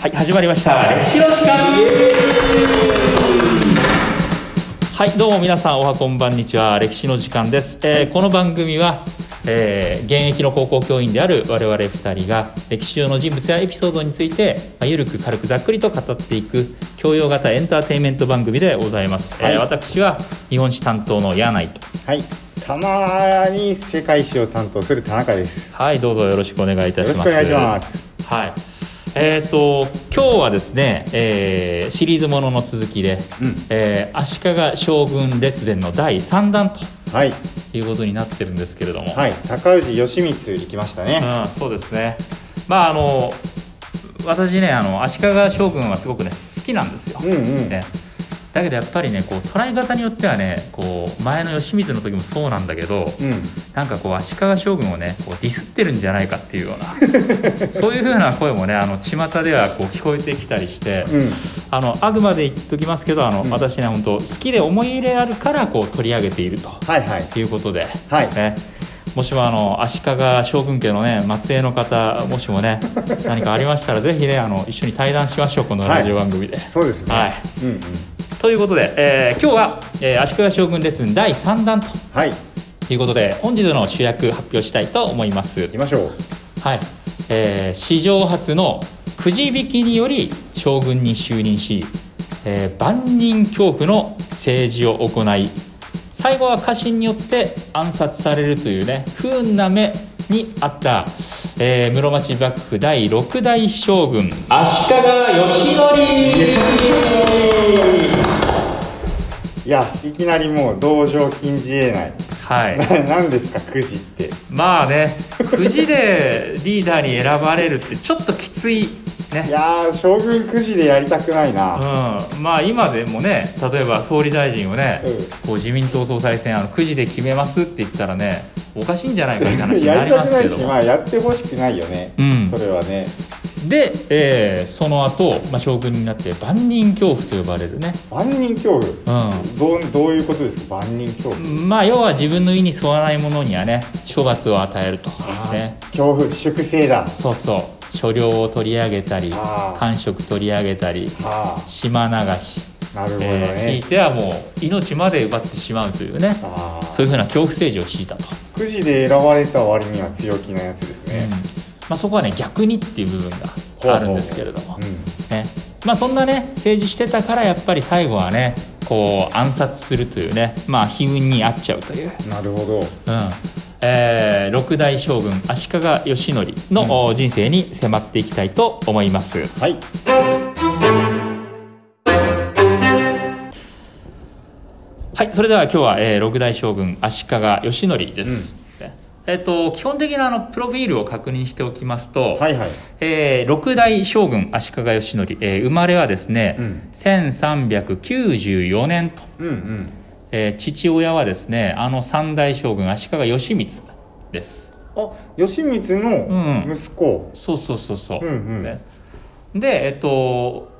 はい始まりました。歴史の時間はいどうも皆さんおはこんばんにちは。歴史の時間です、えーこの番組は、えー現役の高校教員である我々2人が歴史上の人物やエピソードについて、まあ、ゆるく軽くざっくりと語っていく教養型エンターテインメント番組でございます、はい。えー私は日本史担当の柳井と。はい、たまに世界史を担当する田中です。はいどうぞよろしくお願いいたします。よろしくお願いします。はい。えー、と今日はですね、えーシリーズものの続きで、うん。えー足利将軍列伝の第3弾とはい、いうことになってるんですけれども、はい、高氏義満行きましたね。うん、そうですね。まああの私ねあの足利将軍はすごくね好きなんですよ、うんうん。ね、だけどやっぱりねこう捉え方によってはねこう前の義満の時もそうなんだけど、うん、なんかこう足利将軍をねこうディスってるんじゃないかっていうような そういうふうな声もねあの巷ではこう聞こえてきたりして、うん、あのあくまで言っときますけどあの、うん私ね本当好きで思い入れあるからこう取り上げているとはいはい。いうことで、はいね、もしもあの足利将軍家のね末裔の方もしもね 何かありましたらぜひねあの一緒に対談しましょうこのラジオ番組で。そうですね。はいうんうん。ということで、えー今日は、えー足利将軍列伝第3弾とはい、いうことで本日の主役発表したいと思います行き。ましょう。はい、えー史上初のくじ引きにより将軍に就任し、えー万人恐怖の政治を行い最後は家臣によって暗殺されるというね不運な目にあった、えー室町幕府第6代将軍足利義則いや、いきなりもう同情禁じ得ない。はいななんですか、くじって。まあねくじでリーダーに選ばれるってちょっときついいねやー、将軍くじでやりたくないな。うん、まあ今でもね例えば総理大臣をね、うんこう自民党総裁選あの9時で決めますって言ったらねおかしいんじゃないかって話にやなりりたくないし、まあ、やってほしくないよね。うんそれはね。で、えーその後、まあ将軍になって万人恐怖と呼ばれるね、万人恐怖？うどう、どういうことですか、万人恐怖。ん、まあ要は自分の意に沿わないものにはね処罰を与えるとね恐怖、粛清だ。そうそう所領を取り上げたりあー官職取り上げたりは島流し、あ、なるほどえーひいね。てはもう命まで奪ってしまうというねああ。そういうふうな恐怖政治を敷いたと。くじで選ばれた割には強気なやつですねうん。まあ、そこはね逆にっていう部分があるんですけれどもうねまあ、そんなね政治してたからやっぱり最後はねこう暗殺するというねまあ悲運に遭っちゃうという、ん。なるほど。うんえー六代将軍足利義則の、お人生に迫っていきたいと思います。はい。はい、それでは今日は、えー六代将軍足利義則です。ねえっ、と基本的なあのプロフィールを確認しておきますと、はいはい。えー六代将軍足利義則、えー生まれはですね、うん1394年と、うんうん。えー父親はですねあの三代将軍足利義満ですあ、義満の息子。そうそうそうそう、うんうんねでえっ、と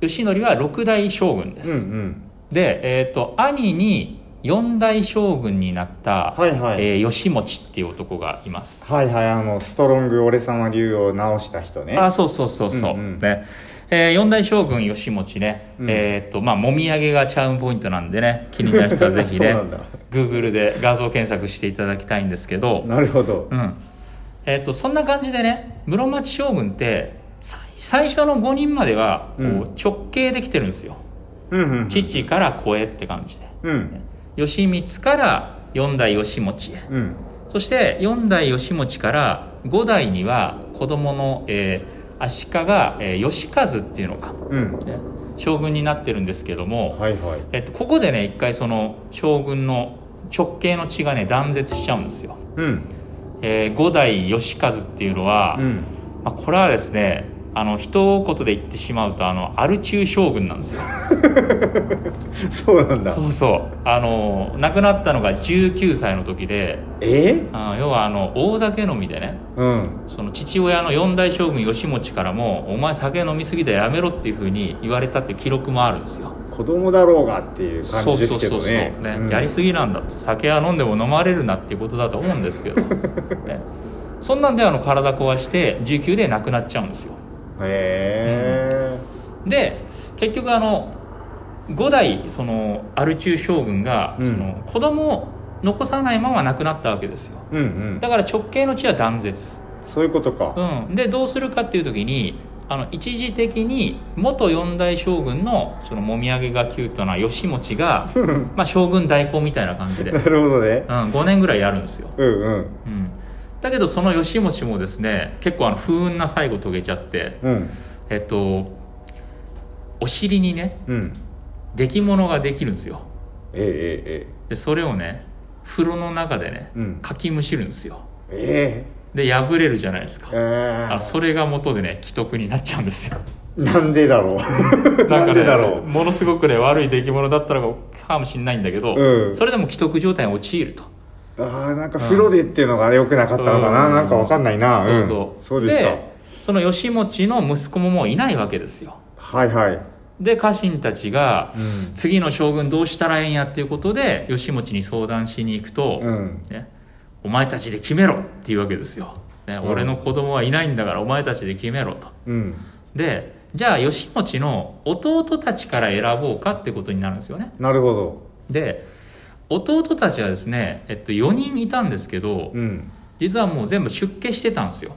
義則は六代将軍です、うんうん。でえっ、と兄に四代将軍になった、はいはい。えー義持っていう男がいます。はいはい、あの、ストロング俺様流を直した人ね。あそうそうそうそう、うんうん。ね。えー四代将軍義持ね、うん。えっとまあもみあげがチャームポイントなんでね。気になる人はぜひね。そうなんだ。Google で画像検索していただきたいんですけど、なるほど。うん。えっとそんな感じでね室町将軍って最最初の5人まではこううん。直系できてるんですよ、うんうんうん。父から子へって感じで。うん。義満から四代義持へうん。そして四代義持から五代には子供の、えー足利、えー義和っていうのが、うん。ね将軍になってるんですけども、はいはい。えっと、ここでね一回その将軍の直系の血がね断絶しちゃうんですよ、うん。えー五代義和っていうのは、うん。まあ、これはですねあの一言で言ってしまうとあのアル中将軍なんですよ。そうなんだ。そうそう。あの亡くなったのが19歳の時でえ？あ要はあの大酒飲みでねうん。その父親の四代将軍義持からも「お前酒飲みすぎだやめろ」っていうふうに言われたって記録もあるんですよ。子供だろうがっていう感じですけどね。ねうん。やりすぎなんだと酒は飲んでも飲まれるなっていうことだと思うんですけど、ね、そんなんであの体壊して19で亡くなっちゃうんですよへで結局あの5代そのアルチュー将軍が、うん。その子供を残さないまま亡くなったわけですよ。えうんうん。だから直系の地は断絶、そういうことか。うん、でどうするかっていう時にあの一時的に元四代将軍のそのもみあげがキュートな義持が、まあ、将軍代行みたいな感じで、なるほどね。うん、5年ぐらいやるんですよ、うんうん。うん、だけどその義持もですね結構あの不運な最後遂げちゃってうん。えっとお尻にねうん。出来物ができるんですよ。えええでそれをね風呂の中でね、うん。かきむしるんですよ。ええ。で破れるじゃないですか。ええ。あそれが元でね既得になっちゃうんですよ。なんでだろう。な なんかねでだろう。ものすごくね悪い出来物だったのかもしれないんだけど、うん。それでも既得状態に陥るとああなんか風呂でっていうのが良くなかったのかな、うん。なんかわかんないな。そうそう、ん、そうですか。その義持の息子ももういないわけですよ。はいはい、で家臣たちが、うん。次の将軍どうしたらええんやっていうことで義持に相談しに行くと、うん。ね、お前たちで決めろっていうわけですよ、ねうん。俺の子供はいないんだからお前たちで決めろと。うん。でじゃあ義持の弟たちから選ぼうかってことになるんですよね。なるほど。で弟たちはですね、えっと、4人いたんですけど、うん。実はもう全部出家してたんですよ。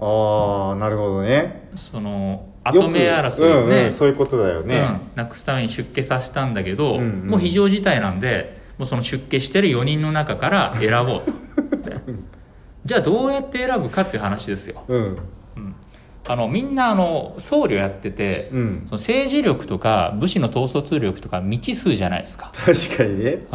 ああなるほどね。その後目争いをうんね、うん、そういうことだよね、うんなくすために出家させたんだけど、うんうん。もう非常事態なんでもうその出家してる4人の中から選ぼうとで じゃあどうやって選ぶかっていう話ですよ、うんうんあのみんなあの僧侶やってて、うん。その政治力とか武士の統率力とか未知数じゃないですか、確かにね。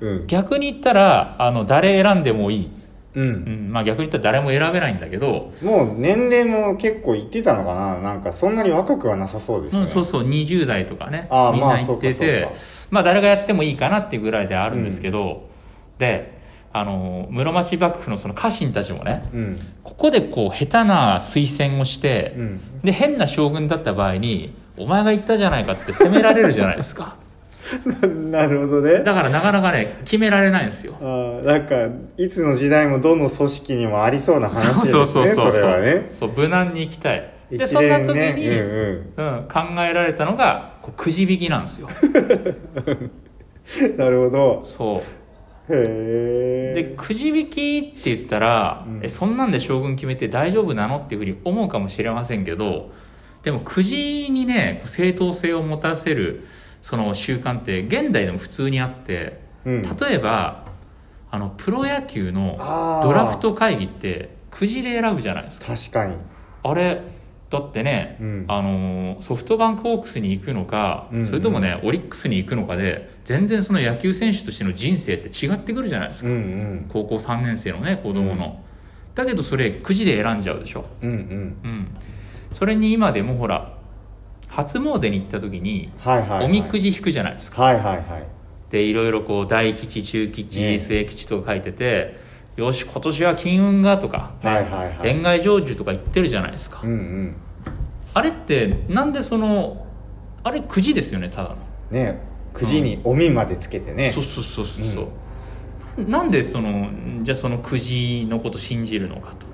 うん。うん。逆に言ったらあの誰選んでもいい、ううん。んまあ、逆に言ったら誰も選べないんだけど、もう年齢も結構いってたのかな。なんかそんなに若くはなさそうですね、うん、そうそう。20代とかね。みんな言っててまあまあ誰がやってもいいかなっていうぐらいであるんですけど、であの室町幕府のその家臣たちもねうん。ここでこう下手な推薦をして、うん。で変な将軍だった場合に「お前が言ったじゃないか」って責められるじゃないですか。なるほどね。だからなかなかね決められないんですよ。あーなんかいつの時代もどの組織にもありそうな話ですねそうそうそうそうそう。無難に行きたい。で一そんな時連ねに、うん。うん考えられたのがくじ引きなんですよ。うん、なるほど。そうでくじ引きって言ったら、うん。えそんなんで将軍決めて大丈夫なのっていうふうに思うかもしれませんけどでもくじにね正当性を持たせるその習慣って現代でも普通にあってうん、例えばあのプロ野球のドラフト会議ってくじで選ぶじゃないですか。確かに。あれだってね、うん。あのーソフトバンクホークスに行くのか、うんうんそれともねオリックスに行くのかで全然その野球選手としての人生って違ってくるじゃないですか。うんうん。高校3年生のね子供の、だけどそれくじで選んじゃうでしょ。うんうん。うん。それに今でもほら初詣に行った時にはいはい、はい、おみくじ引くじゃないですか。はいはいはい。でいろいろこう大吉中吉、ね。末吉とか書いててよし今年は金運がとか、ねはいはいはい。恋愛成就とか言ってるじゃないですか、うんうん。あれってなんでそのあれくじですよねただの。ねくじにおみまでつけてね、そうそうそうそうそう、なんでそのじゃあそのくじのこと信じるのかと。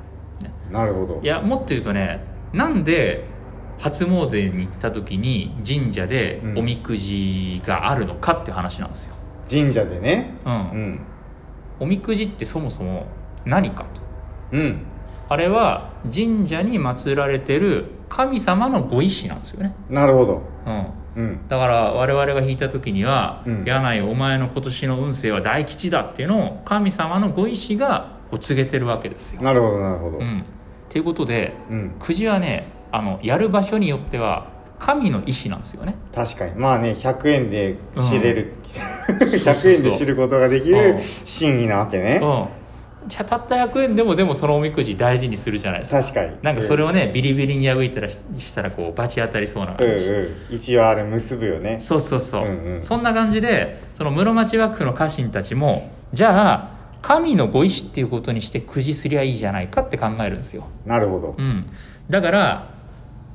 なるほど。いやもっと言うとねなんで初詣に行った時に神社でうん。おみくじがあるのかって話なんですよ、神社でね。うん。うんおみくじってそもそも何かと。うん。あれは神社に祀られてる神様のご意志なんですよね、なるほど。うん、うん。だから我々が引いた時には「うん。柳井お前の今年の運勢は大吉だ」っていうのを神様のご意志がこう告げてるわけですよ。なるほどなるほど。うん、っていうことでうん。くじはねあのやる場所によっては神の意志なんですよね。確かに。まあね100円で知れる、そうそう100円で知ることができうるん。真意なわけね。うん、じゃあたった100円でもでもそのおみくじ大事にするじゃないですか。確かに。なんかそれをね、ビリビリに破いたらししたらこうバチ当たりそうなうん感じ。うん。一応あれ結ぶよね。そうそうそう、うんうん。そんな感じでその室町幕府の家臣たちもじゃあ神のご意志っていうことにしてくじすりゃいいじゃないかって考えるんですよ、なるほど。うん、だから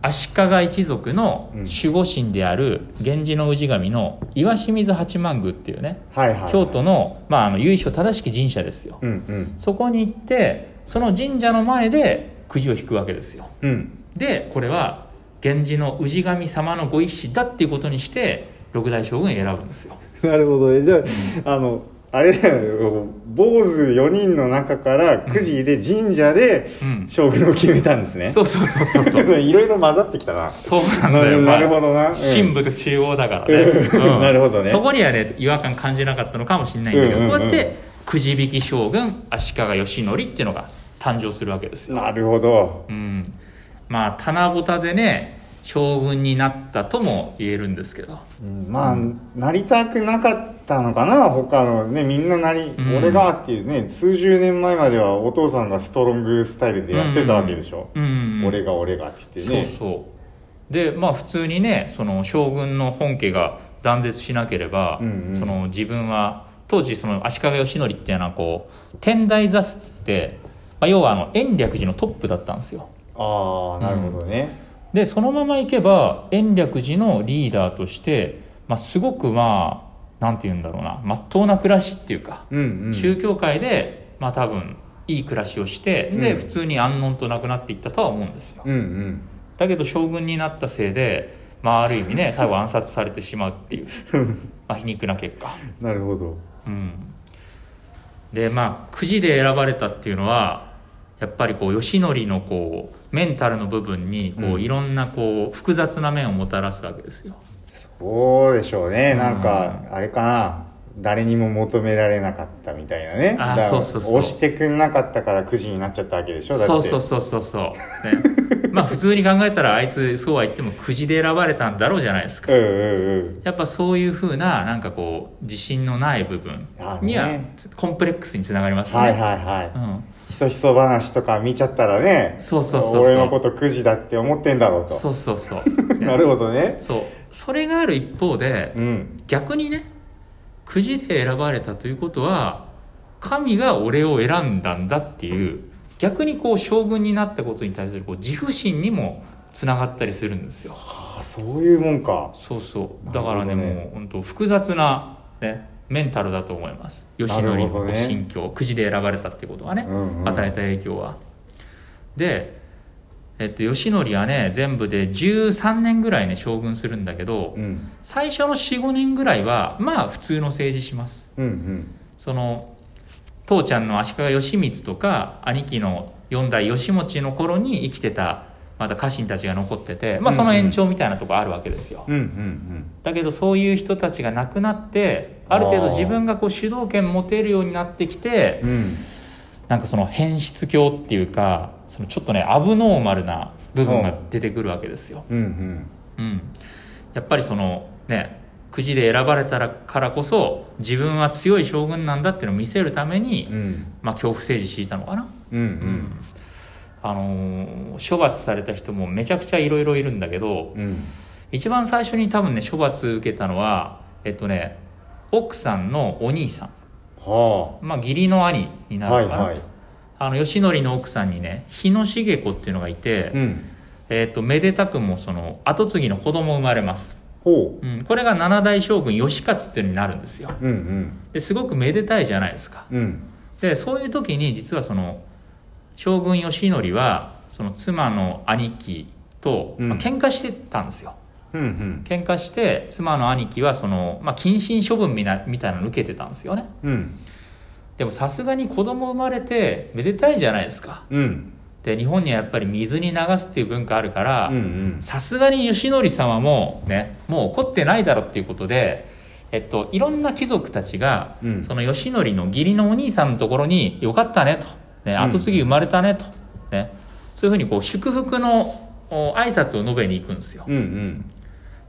足利一族のうん。守護神である源氏の氏神の岩清水八幡宮っていうねはいはい、はい、京都の,、まああの由緒正しき神社ですよ。うんうん。そこに行ってその神社の前でくじを引くわけですよ。うん。でこれは源氏の氏神様のご一子だっていうことにして六代将軍選ぶんですよ。なるほどね。じゃあ、あのあれだよ坊主4人の中からくじで神社でうん。将軍を決めたんですね、そうそうそうそうそう。いろいろ混ざってきたな。そうなんだよ。なるほどな。うん。神仏中央だからね。うん。なるほどね。そこにはね、違和感感じなかったのかもしれないんだけど、うんうんうん。こうやって、くじ引き将軍、足利義則っていうのが誕生するわけですよ。なるほど。うん。まあ、棚ぼたでね、将軍になったとも言えるんですけど。うんまあ、なりたくなかったのかな他のねみんななり、うん。俺がっていうね数十年前まではお父さんがストロングスタイルでやってたわけでしょ、うんうんうん。俺が俺がって言ってね。そうそう。でまあ普通にねその将軍の本家が断絶しなければ、うんうん。その自分は当時その足利義則っていうのはこう天台座室って、まあ、要はあの延暦寺のトップだったんですよ。ああなるほどね、でそのままいけば延暦寺のリーダーとして、まあ、すごくまあなんて言うんだろうなまっとうな暮らしっていうか、うんうん。宗教界でまあ多分いい暮らしをしてで、うん。普通に安穏となくなっていったとは思うんですよ。うんうん。だけど将軍になったせいで、まあ、ある意味ね 最後暗殺されてしまうっていう、まあ、皮肉な結果、なるほど。うん、でまあくじで選ばれたっていうのはやっぱりこう義則のこうメンタルの部分にこう、うん。いろんなこう複雑な面をもたらすわけですよ。そうでしょうね、うん。なんかあれかな。誰にも求められなかったみたいなね。あそうそうそう。押してくんなかったからくじになっちゃったわけでしょそうそうそうそうそう、ね、まあ普通に考えたらあいつそうは言ってもくじで選ばれたんだろうじゃないですか。うんうんうん。やっぱそういうふうななんかこう自信のない部分にはコンプレックスにつながりますよね。はいはいはい。うん。ひそひそ話とか見ちゃったらねそうそうそうそう俺のことくじだって思ってんだろうとそうそうそう。ね なるほどねそう。それがある一方で、うん逆にね、くじで選ばれたということは、神が俺を選んだんだっていう、逆にこう将軍になったことに対するこう自負心にもつながったりするんですよ。あそういうもんかそうそう。だからね、ねもう本当複雑な、ね、メンタルだと思います。吉な野の心境、くじで選ばれたってことはね。うんうん。与えた影響は。で、えっと、義則はね全部で13年ぐらいね将軍するんだけど、うん。最初の45年ぐらいはまあ普通の政治します。うんうん。その父ちゃんの足利義満とか兄貴の四代義持の頃に生きてたまだ家臣たちが残ってて、まあ、その延長みたいなとこあるわけですよ、うんうん。だけどそういう人たちが亡くなってある程度自分がこう主導権持てるようになってきてうん。うんなんかその変質狂っていうかそのちょっとねアブノーマルな部分が出てくるわけですよ。うんうん。うん、やっぱりそのねくじで選ばれたらからこそ自分は強い将軍なんだっていうのを見せるために、うん。まあ、恐怖政治敷いたのかな。うんうん。あのー処罰された人もめちゃくちゃいろいろいるんだけどうん。一番最初に多分ね処罰受けたのはえっとね奥さんのお兄さん。はまあ義理の兄にあなるのかな、はいはい。あの義則の奥さんにね日野茂子っていうのがいて、うん。えっとめでたくもその跡継ぎの子供生まれます、ほう。ん、これが七代将軍義勝っていうのになるんですよ。ううん。ですごくめでたいじゃないですか。うん。うんでそういう時に実はその将軍義則はその妻の兄貴と、うん。まあ、喧嘩してたんですようんうん。喧嘩して妻の兄貴はその、まあ、謹慎処分みなみたいなの受けてたんですよね。うん。でもさすがに子供生まれてめでたいじゃないですか。うん。で日本にはやっぱり水に流すっていう文化あるからさすがに義則様もねもう怒ってないだろっていうことでえっといろんな貴族たちが、うん。その義則の義理のお兄さんのところに「よかったね」と「ね、ん。後継ぎ生まれたね」と、ね、そういうふうにこう祝福のお挨拶を述べに行くんですよ。うんうん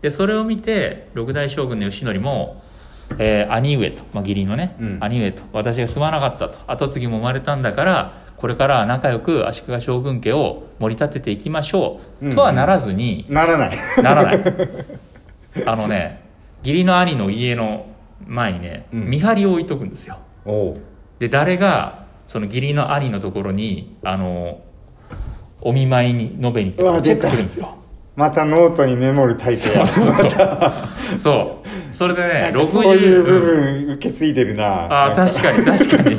でそれを見て六代将軍の義則も、えー兄上と、まあ、義理のね、うん。兄上と私がすまなかったと後継ぎも生まれたんだからこれからは仲良く足利将軍家を盛り立てていきましょう、とはならずにならない。ならない。あのね義理の兄の家の前にね、うん。見張りを置いとくんですよ。で誰がその義理の兄のところにあのお見舞いに述べに行ってチェックするんですよまたノートにメモるタイプや。そうそうそう。そう。それでねなんかそういう部60分受け継いでるな。ああ確かに確かに。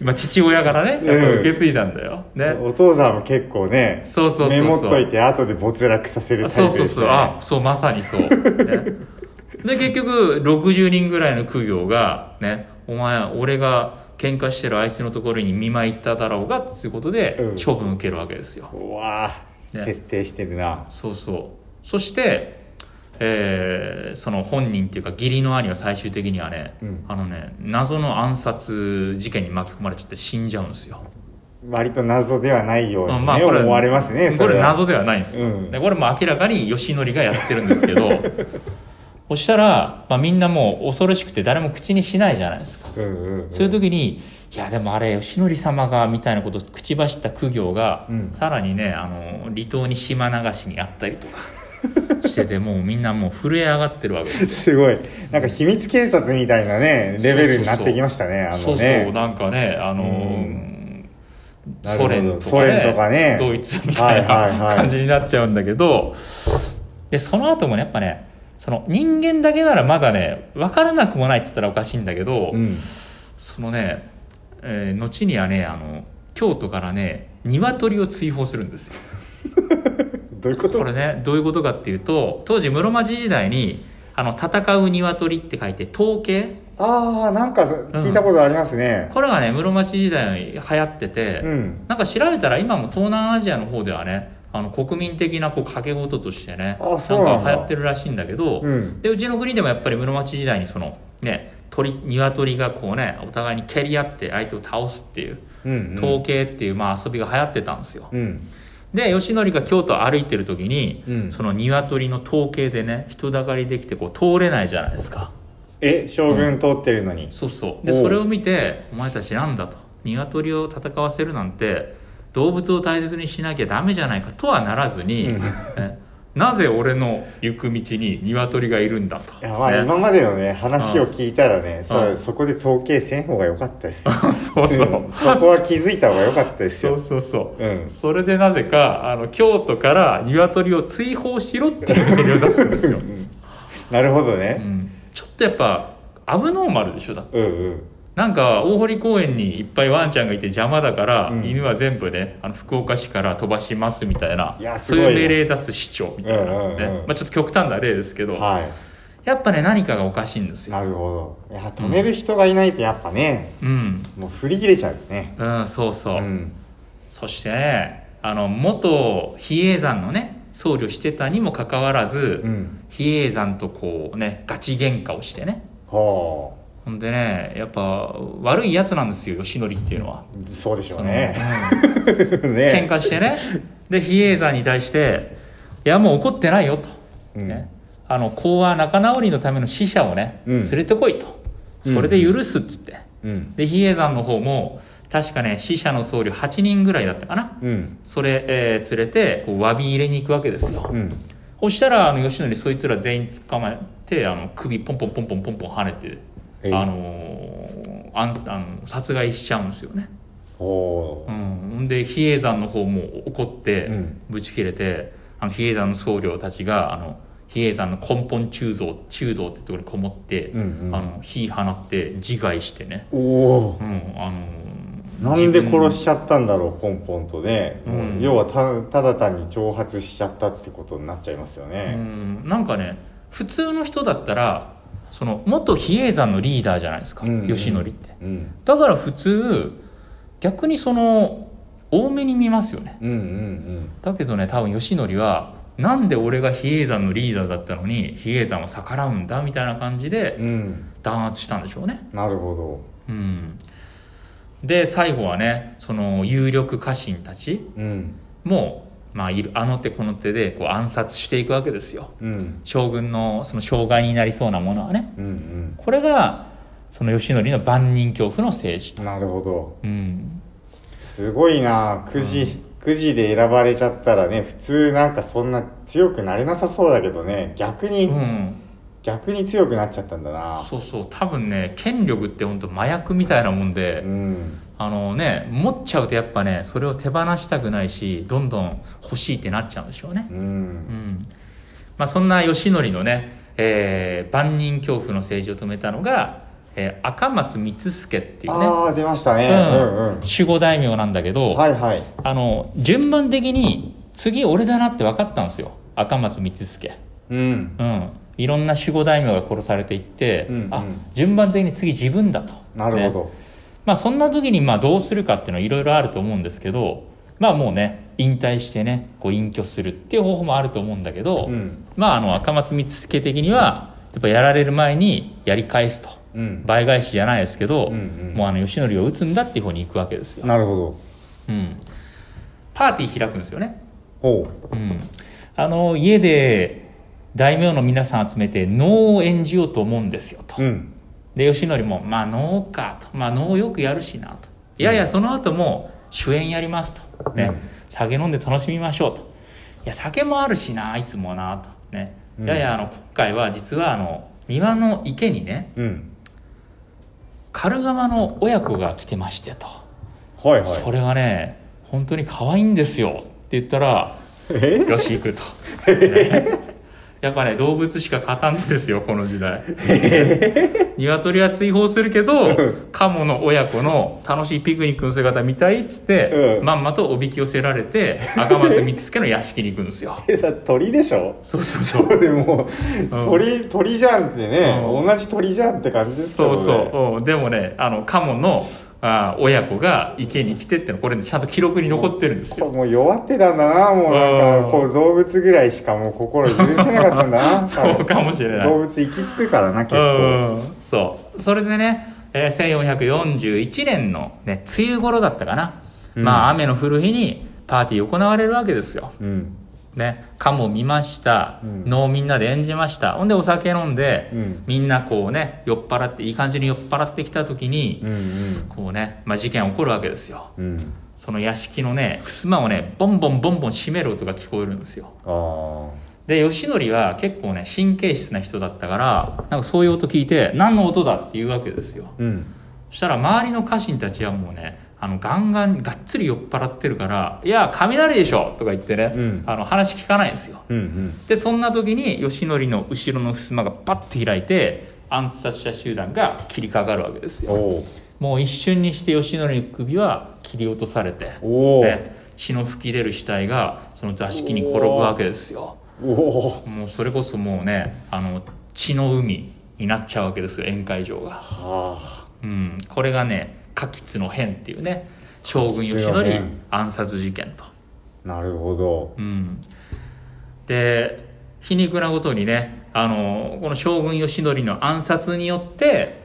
まあ、父親からねやっぱ受け継いだんだよ、ね。お父さんも結構ねそうそうそうそう。メモっといて後で没落させるタイプそうそうそう。あそうまさにそう、ね、で結局60人ぐらいの苦行がねお前俺が喧嘩してるあいつのところに見舞い行っただろうがっていうことでうん。処分受けるわけですよ、うわあ、ね。徹底してるな。そうそう。そして、えーその本人っていうか義理の兄は最終的にはね、うん。あのね謎の暗殺事件に巻き込まれちゃって死んじゃうんですよ。割と謎ではないように、ねうんまあこれ思われますねこそれ謎ではないんですよ、うん。でこれも明らかに吉典がやってるんですけど そしたら、まあ、みんなもう恐ろしくて誰も口にしないじゃないですか。うんうんうん。そういう時にいやでもあれ吉典様がみたいなことを口走った苦行が、うん。さらにねあの離島に島流しにあったりとか しててもうみんなもう震え上がってるわけですよ。すごい。なんか秘密警察みたいなねレベルになってきましたねあそうそう。のね。なんかねあのソ連とかソ連とかね。ドイツみたいはいはいはない。感じになっちゃうんだけど、でその後もねやっぱねその人間だけならまだね分からなくもないって言ったらおかしいんだけど、うん。そのね、えー後にはねあの京都からね鶏を追放するんですよ。どういうこと？これねどういうことかっていうと当時室町時代にあの戦う鶏って書いて統計。ああなんか聞いたことありますね。これがね室町時代に流行ってて、うん。なんか調べたら今も東南アジアの方ではねあの国民的なこう掛け事としてねなんだ。か流行ってるらしいんだけど、うん。でうちの国でもやっぱり室町時代にそのね鳥鶏がこうねお互いに蹴り合って相手を倒すっていううん統計っていう、まあ、遊びが流行ってたんですよ。うん。で吉典が京都を歩いてる時に、うん。その鶏の統計でね人だかりできてこう通れないじゃないですか。え将軍通ってるのに。そうそう。でそれを見て「お前たちなんだ」と「鶏を戦わせるなんて動物を大切にしなきゃダメじゃないか」とはならずに、うん。えなぜ俺の行く道に鶏がいるんだと。いやまあね。今までのね話を聞いたらねうん。そそこで統計せん方が良かったですよ。そうそう、ん。そこは気づいた方が良かったですよ。そうそうそう、うん。それでなぜかあの京都から鶏を追放しろっていう命令を出すんですよ、うん。なるほどうねん、ちょっとやっぱアブノーマルでしょだって。うんうんなんか大堀公園にいっぱいワンちゃんがいて邪魔だから、うん。犬は全部ねあの福岡市から飛ばしますみたいないそういね。いう命令出す市長みたいな、ねうんうんうん。まあ、ちょっと極端な例ですけど、はやっぱね何かがおかしいんですいよ。なるほど。いや止める人がいないとやっぱねうん、もう振り切れちゃうよね。うん、そうそう、ん。そしてねあの元比叡山のね僧侶してたにもかかわらず、うん。比叡山とこうねガチ喧嘩をしてね。はほんでねやっぱ悪いやつなんですよ吉典っていうのは。あそうでしょそうのねうん。ね。喧嘩してね。で比叡山に対して「いやもう怒ってないよ」と、うん。ね、あの講和仲直りのための使者をね、うん。連れてこいと。うんそれで許すっつって、うん。で比叡山の方も確かね死者の僧侶8人ぐらいだったかな。うん。それ、えー連れてこう詫び入れに行くわけですよ、うん。そしたらあの吉典そいつら全員捕まえてあの首ポンポンポンポンポンポン跳ねてあのーあんあの殺害しちゃうんですよね。おー。うん、で比叡山の方も怒ってうん。ぶち切れて、あの比叡山の僧侶たちがあの比叡山の根本中道中道ってところにこもって、うんうん。あの火放って自害してね、おおうん、あのなんで殺ししちゃったんだろう根本とね、うん。要はたただ単に挑発しちゃったってことになっちゃいますようね、ん、なんかね普通の人だったらその元比叡山のリーダーじゃないですか、うん。うん吉典って。うん、だから普通逆にその多めに見ますよね。うんうんだけどね多分吉典はなんで俺が比叡山のリーダーだったのに比叡山を逆らうんだみたいな感じでうん。うん弾圧したんでしょうね。なるほうん、で最後はねその有力家臣たちどうん。も、まあ、いるあの手この手でこう暗殺していくわけですよ。うん。将軍のその障害になりそうなものはね。うんこれがその吉典の万人恐怖の政治と。うんなるほど。うん。すごいな。くじ、くじで選ばれちゃったらね普通なんかそんな強くなれなさそうだけどね。逆に、うん。逆に強くなっちゃったんだな。そうそう。多分ね権力って本当麻薬みたいなもんで、うんあのね持っちゃうとやっぱねそれを手放したくないしどんどん欲しいってなっちゃうんでしょうね。ううん。んまあそんな義則のね、えー万人恐怖の政治を止めたのが、えー赤松光助っていうねああ出ましたね。ううんんうん。守護大名なんだけど、はいはい。あの順番的に次俺だなって分かったんですよ。赤松光助うん。うん。いろんな守護大名が殺されていって、うんうん。あ順番的に次自分だと。ねなるほど、まあそんな時にまあどうするかっていうのはいろいろあると思うんですけどまあもうね引退してねこう隠居するっていう方法もあると思うんだけど、うん。まああの赤松光助的にはやっぱやられる前にやり返すと。うん。倍返しじゃないですけど、うんうんもうあの義則を撃つんだっていう方に行くわけですよ、なるほど。うん、パーティー開くんですよね、ほう。ん、あの家で大名の皆さん集めて能を演じようと思うんですよと、ううんで義則も「まあ能か」と「まあ能よくやるしな」と「いやいやその後も主演やります」と、ね。うん。酒飲んで楽しみましょう」と「いや酒もあるしないつもな」と。ね「うん。いやいやあの今回は実はあの庭の池にねうん。カルガマの親子が来てましてと、はいはい。それがね本当に可愛いんですよ。って言ったらえ？よし行くと、ねやっぱね動物しか勝たんですよ この時代。鶏は追放するけどカモの親子の楽しいピクニックの姿見たいっつって、うん。まんまとおびき寄せられて赤松光助の屋敷に行くんですよ。鳥でしょ？そうそうそう。そうでもうん。鳥鳥じゃんってね、うん。同じ鳥じゃんって感じですけどそうねそう、うん。でもねあのカモのあ親子が池に来てってのこれ、ね、ちゃんと記録に残ってるんですよ。もう弱ってたんだなもうなんうん。かこう動物ぐらいしかもう心許せなかったんだな そうかもしれない。動物行き着くからな結構。うんそう。それでね、えー1441年の、ね、梅雨頃だったかな、うん。まあ雨の降る日にパーティー行われるわけですよ。うんねカモ見ました。うん。能、みんなで演じました。ほんでお酒飲んで、うん。みんなこうね酔っ払っていい感じに酔っ払ってきた時に、うんこうね、まあ、事件起こるわけですよ。うん。うんその屋敷のね襖をねボンボンボンボン閉める音が聞こえるんですよ。あで義則は結構ね神経質な人だったからなんかそういう音聞いて何の音だって言うわけですよ。そしたら周りの家臣たちはもうねあのガンガンがっつり酔っ払ってるから「いや雷でしょ!」とか言ってね、うん。あの話聞かないんですよ。うんうん。でそんな時に義則の後ろの襖がパッと開いて暗殺者集団が切りかかるわけですよ。おもう一瞬にして義則の首は切り落とされて血の吹き出る死体がその座敷に転ぶわけですよ。もうそれこそもうねあの血の海になっちゃうわけですよ宴会場が、はうん、これがね柿津の変っていうね将軍義則変暗殺事件と、あなるほど。うん、で皮肉なことにねあのこの将軍義則の暗殺によって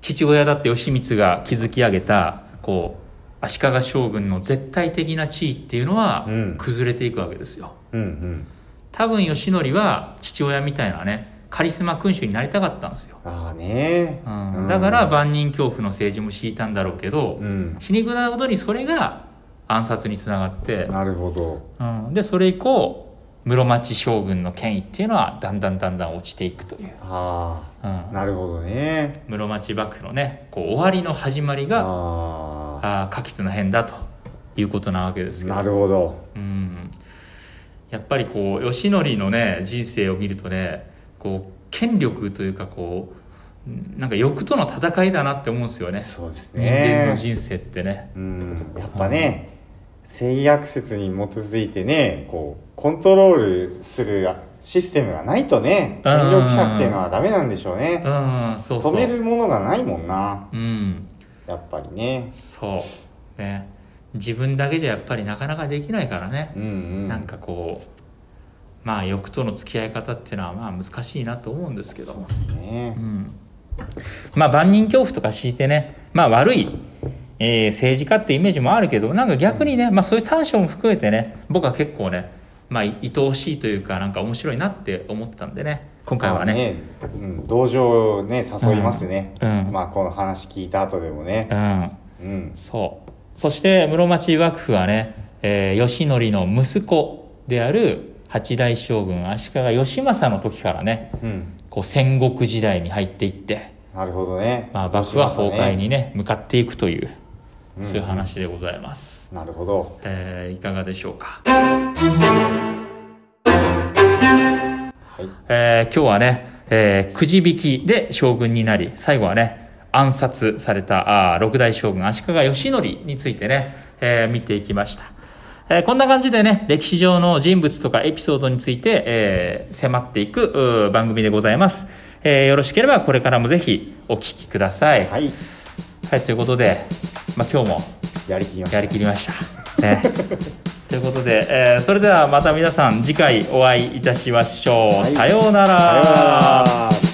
父親だって義満が築き上げたこう足利将軍の絶対的な地位っていうのはうん。崩れていくわけですよ、うんうん。多分義則は父親みたいなねカリスマ君主になりたかったんですよ、ああねうん、だから万人恐怖の政治も敷いたんだろうけど、うん。皮肉なことにそれが暗殺につながって、なるほど。うん、でそれ以降室町将軍の権威っていうのはだんだんだんだん落ちていくという、あうん。あなるほどね。室町幕府のねこう終わりの始まりがああ柿津の変だということなわけですけど。あなるほど。うん、やっぱりこう義則のね人生を見るとねこう権力というかこうなんか欲との戦いだなって思うんですよね。そうです人間のね人生ってね。うん。やっぱね性悪説に基づいてねこうコントロールするシステムがないとねうん。権力者っていうのはダメなんでしょうね。うん。そうそう。止めるものがないもんな。うん。やっぱりね。そう。ね。自分だけじゃやっぱりなかなかできないからね。う、んうん。なんかこうまあ欲との付き合い方っていうのはまあ難しいなと思うんですけどそうですね。うん、まあ万人恐怖とか敷いてねまあ悪い、えー政治家ってイメージもあるけどなんか逆にね、まあ、そういう短所も含めてね僕は結構ねまあ愛おしいというかなんか面白いなって思ったんでね今回はね。まあうん、同情をね誘いますね、うん。うん。まあこの話聞いた後でもね。うん。うん。そう。そして室町幕府はね、えー義則の息子である八代将軍足利義政の時からねうん。こう戦国時代に入っていって、なるほどね。まあ、幕府は崩壊にね向かっていくといううん。そういう話でございます、なるほど。えーいかがでしょうか、はい。えー今日はね、えーくじ引きで将軍になり最後はね暗殺されたあー六代将軍足利義則についてね、えー見ていきました、えーこんな感じでね歴史上の人物とかエピソードについて、えー迫っていく番組でございます、えーよろしければこれからもぜひお聞きください。はい。はい、ということで、まあ、今日もやりきりました。やりきりました。ね、ということで、えーそれではまた皆さん次回お会いいたしましょう。はい。さようなら。さようなら